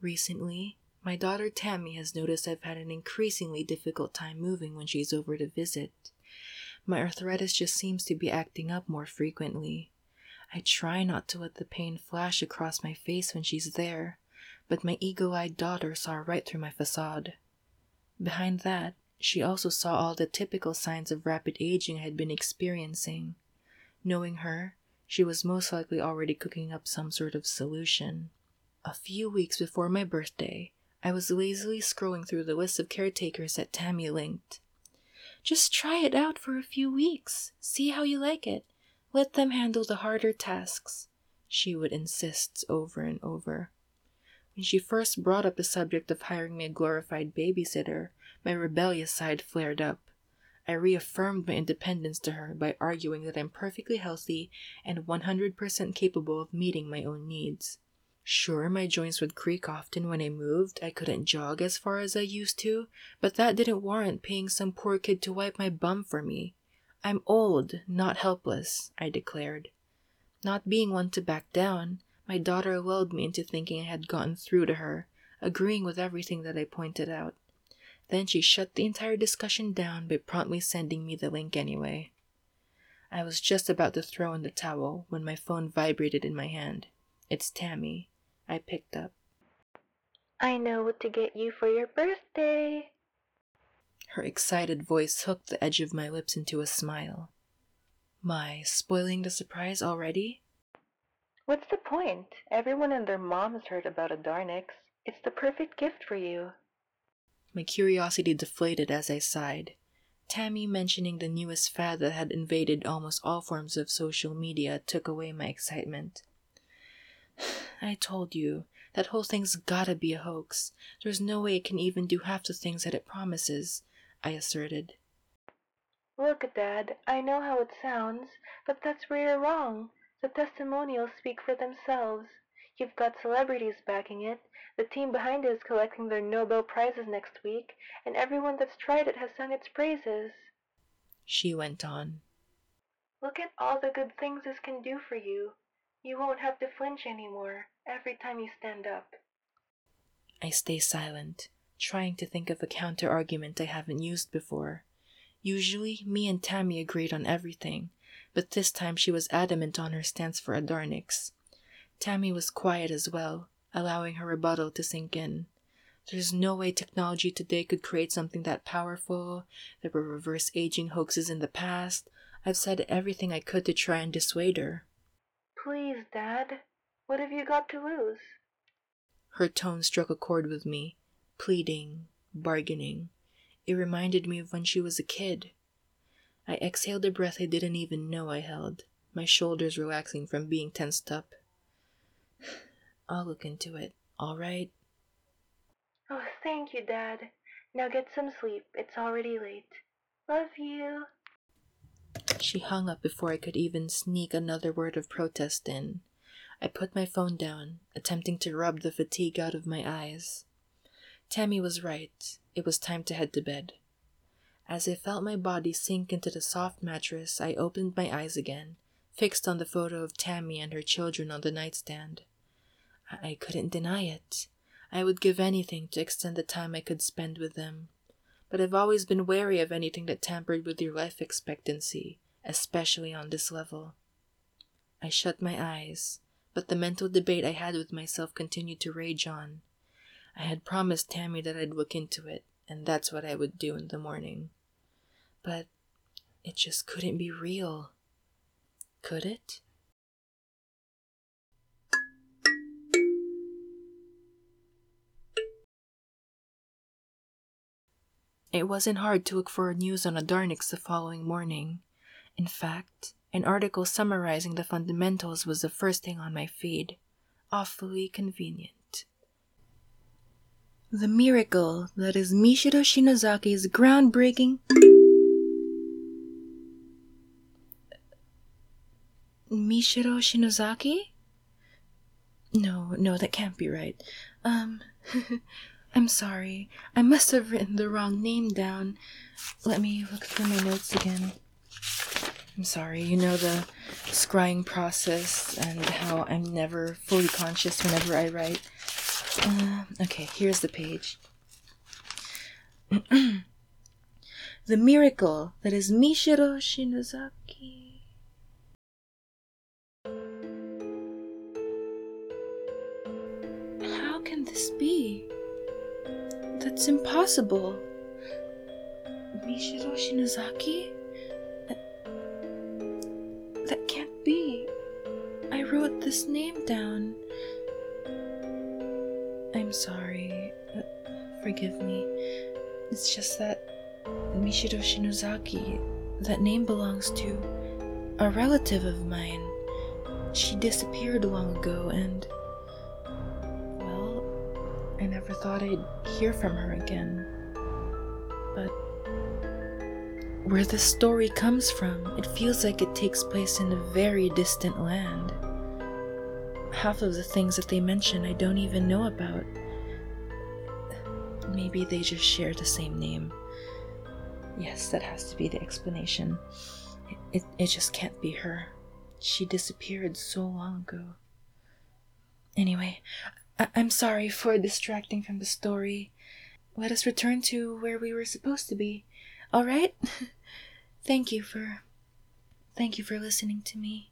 Recently, my daughter Tamy has noticed I've had an increasingly difficult time moving when she's over to visit. My arthritis just seems to be acting up more frequently. I try not to let the pain flash across my face when she's there, but my eagle eyed daughter saw right through my facade. Behind that, she also saw all the typical signs of rapid aging I had been experiencing. Knowing her, she was most likely already cooking up some sort of solution. A few weeks before my birthday, I was lazily scrolling through the list of caretakers that Tamy linked. Just try it out for a few weeks. See how you like it. Let them handle the harder tasks, she would insist over and over. When she first brought up the subject of hiring me a glorified babysitter, my rebellious side flared up. I reaffirmed my independence to her by arguing that I'm perfectly healthy and 100% capable of meeting my own needs. Sure, my joints would creak often when I moved. I couldn't jog as far as I used to, but that didn't warrant paying some poor kid to wipe my bum for me. I'm old, not helpless, I declared. Not being one to back down, my daughter lulled me into thinking I had gotten through to her, agreeing with everything that I pointed out. Then she shut the entire discussion down by promptly sending me the link anyway. I was just about to throw in the towel when my phone vibrated in my hand. It's Tamy. I picked up. I know what to get you for your birthday. Her excited voice hooked the edge of my lips into a smile. My, spoiling the surprise already? What's the point? Everyone and their mom has heard about Adarnix. It's the perfect gift for you. My curiosity deflated as I sighed. Tamy mentioning the newest fad that had invaded almost all forms of social media took away my excitement. I told you, that whole thing's gotta be a hoax. There's no way it can even do half the things that it promises, I asserted. Look, Dad, I know how it sounds, but that's where you're wrong. The testimonials speak for themselves. You've got celebrities backing it, the team behind it is collecting their Nobel Prizes next week, and everyone that's tried it has sung its praises. She went on. Look at all the good things this can do for you. You won't have to flinch anymore every time you stand up. I stay silent, trying to think of a counter argument I haven't used before. Usually, me and Tamy agreed on everything, but this time she was adamant on her stance for Adarnix. Tamy was quiet as well, allowing her rebuttal to sink in. There's no way technology today could create something that powerful. There were reverse aging hoaxes in the past. I've said everything I could to try and dissuade her. Please, Dad. What have you got to lose? Her tone struck a chord with me, pleading, bargaining. It reminded me of when she was a kid. I exhaled a breath I didn't even know I held, my shoulders relaxing from being tensed up. I'll look into it, all right? Oh, thank you, Dad. Now get some sleep. It's already late. Love you. She hung up before I could even sneak another word of protest in. I put my phone down, attempting to rub the fatigue out of my eyes. Tamy was right. It was time to head to bed. As I felt my body sink into the soft mattress, I opened my eyes again, fixed on the photo of Tamy and her children on the nightstand. I, I couldn't deny it. I would give anything to extend the time I could spend with them. But I've always been wary of anything that tampered with your life expectancy, especially on this level. I shut my eyes, but the mental debate I had with myself continued to rage on. I had promised Tamy that I'd look into it, and that's what I would do in the morning. But it just couldn't be real. Could it? It wasn't hard to look for news on Adarnix the following morning. In fact, an article summarizing the fundamentals was the first thing on my feed. Awfully convenient. The miracle that is Michiro Shinozaki's groundbreaking. Michiro Shinozaki? No, no, that can't be right. Um, I'm sorry. I must have written the wrong name down. Let me look through my notes again. I'm sorry, you know the scrying process and how I'm never fully conscious whenever I write. Uh, okay, here's the page. the miracle that is Mishiro Shinozaki. How can this be? That's impossible. Mishiro Shinozaki? Wrote this name down. I'm sorry. Forgive me. It's just that Mishiro Shinozaki, that name belongs to a relative of mine. She disappeared long ago and. Well, I never thought I'd hear from her again. But. Where this story comes from, it feels like it takes place in a very distant land. Half of the things that they mention I don't even know about. Maybe they just share the same name. Yes, that has to be the explanation. It, it, it just can't be her. She disappeared so long ago. Anyway, I- I'm sorry for distracting from the story. Let us return to where we were supposed to be. All right? thank you for thank you for listening to me.